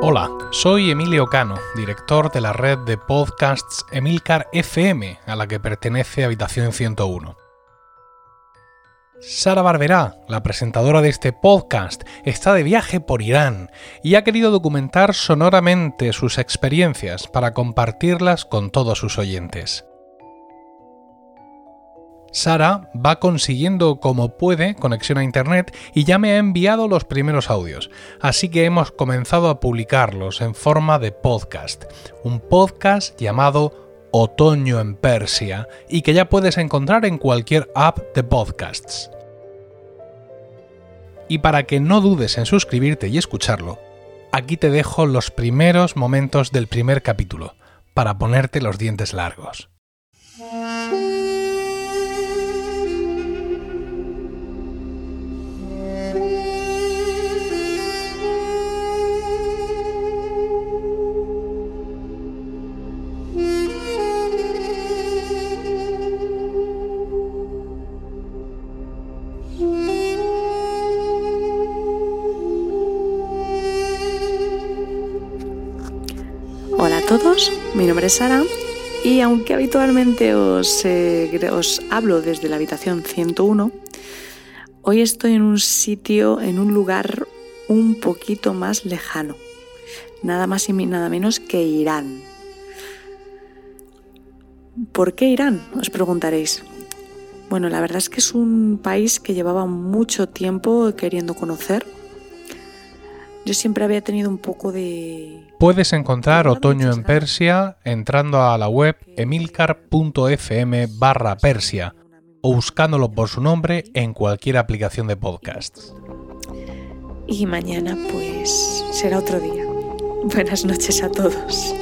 Hola, soy Emilio Cano, director de la red de podcasts Emilcar FM, a la que pertenece Habitación 101. Sara Barberá, la presentadora de este podcast, está de viaje por Irán y ha querido documentar sonoramente sus experiencias para compartirlas con todos sus oyentes. Sara va consiguiendo como puede conexión a Internet y ya me ha enviado los primeros audios, así que hemos comenzado a publicarlos en forma de podcast, un podcast llamado Otoño en Persia y que ya puedes encontrar en cualquier app de podcasts. Y para que no dudes en suscribirte y escucharlo, aquí te dejo los primeros momentos del primer capítulo, para ponerte los dientes largos. Todos, mi nombre es Sara y aunque habitualmente os, eh, os hablo desde la habitación 101, hoy estoy en un sitio, en un lugar un poquito más lejano, nada más y nada menos que Irán. ¿Por qué Irán? Os preguntaréis. Bueno, la verdad es que es un país que llevaba mucho tiempo queriendo conocer. Yo siempre había tenido un poco de... Puedes encontrar Otoño en Persia entrando a la web emilcar.fm barra Persia o buscándolo por su nombre en cualquier aplicación de podcasts. Y mañana pues será otro día. Buenas noches a todos.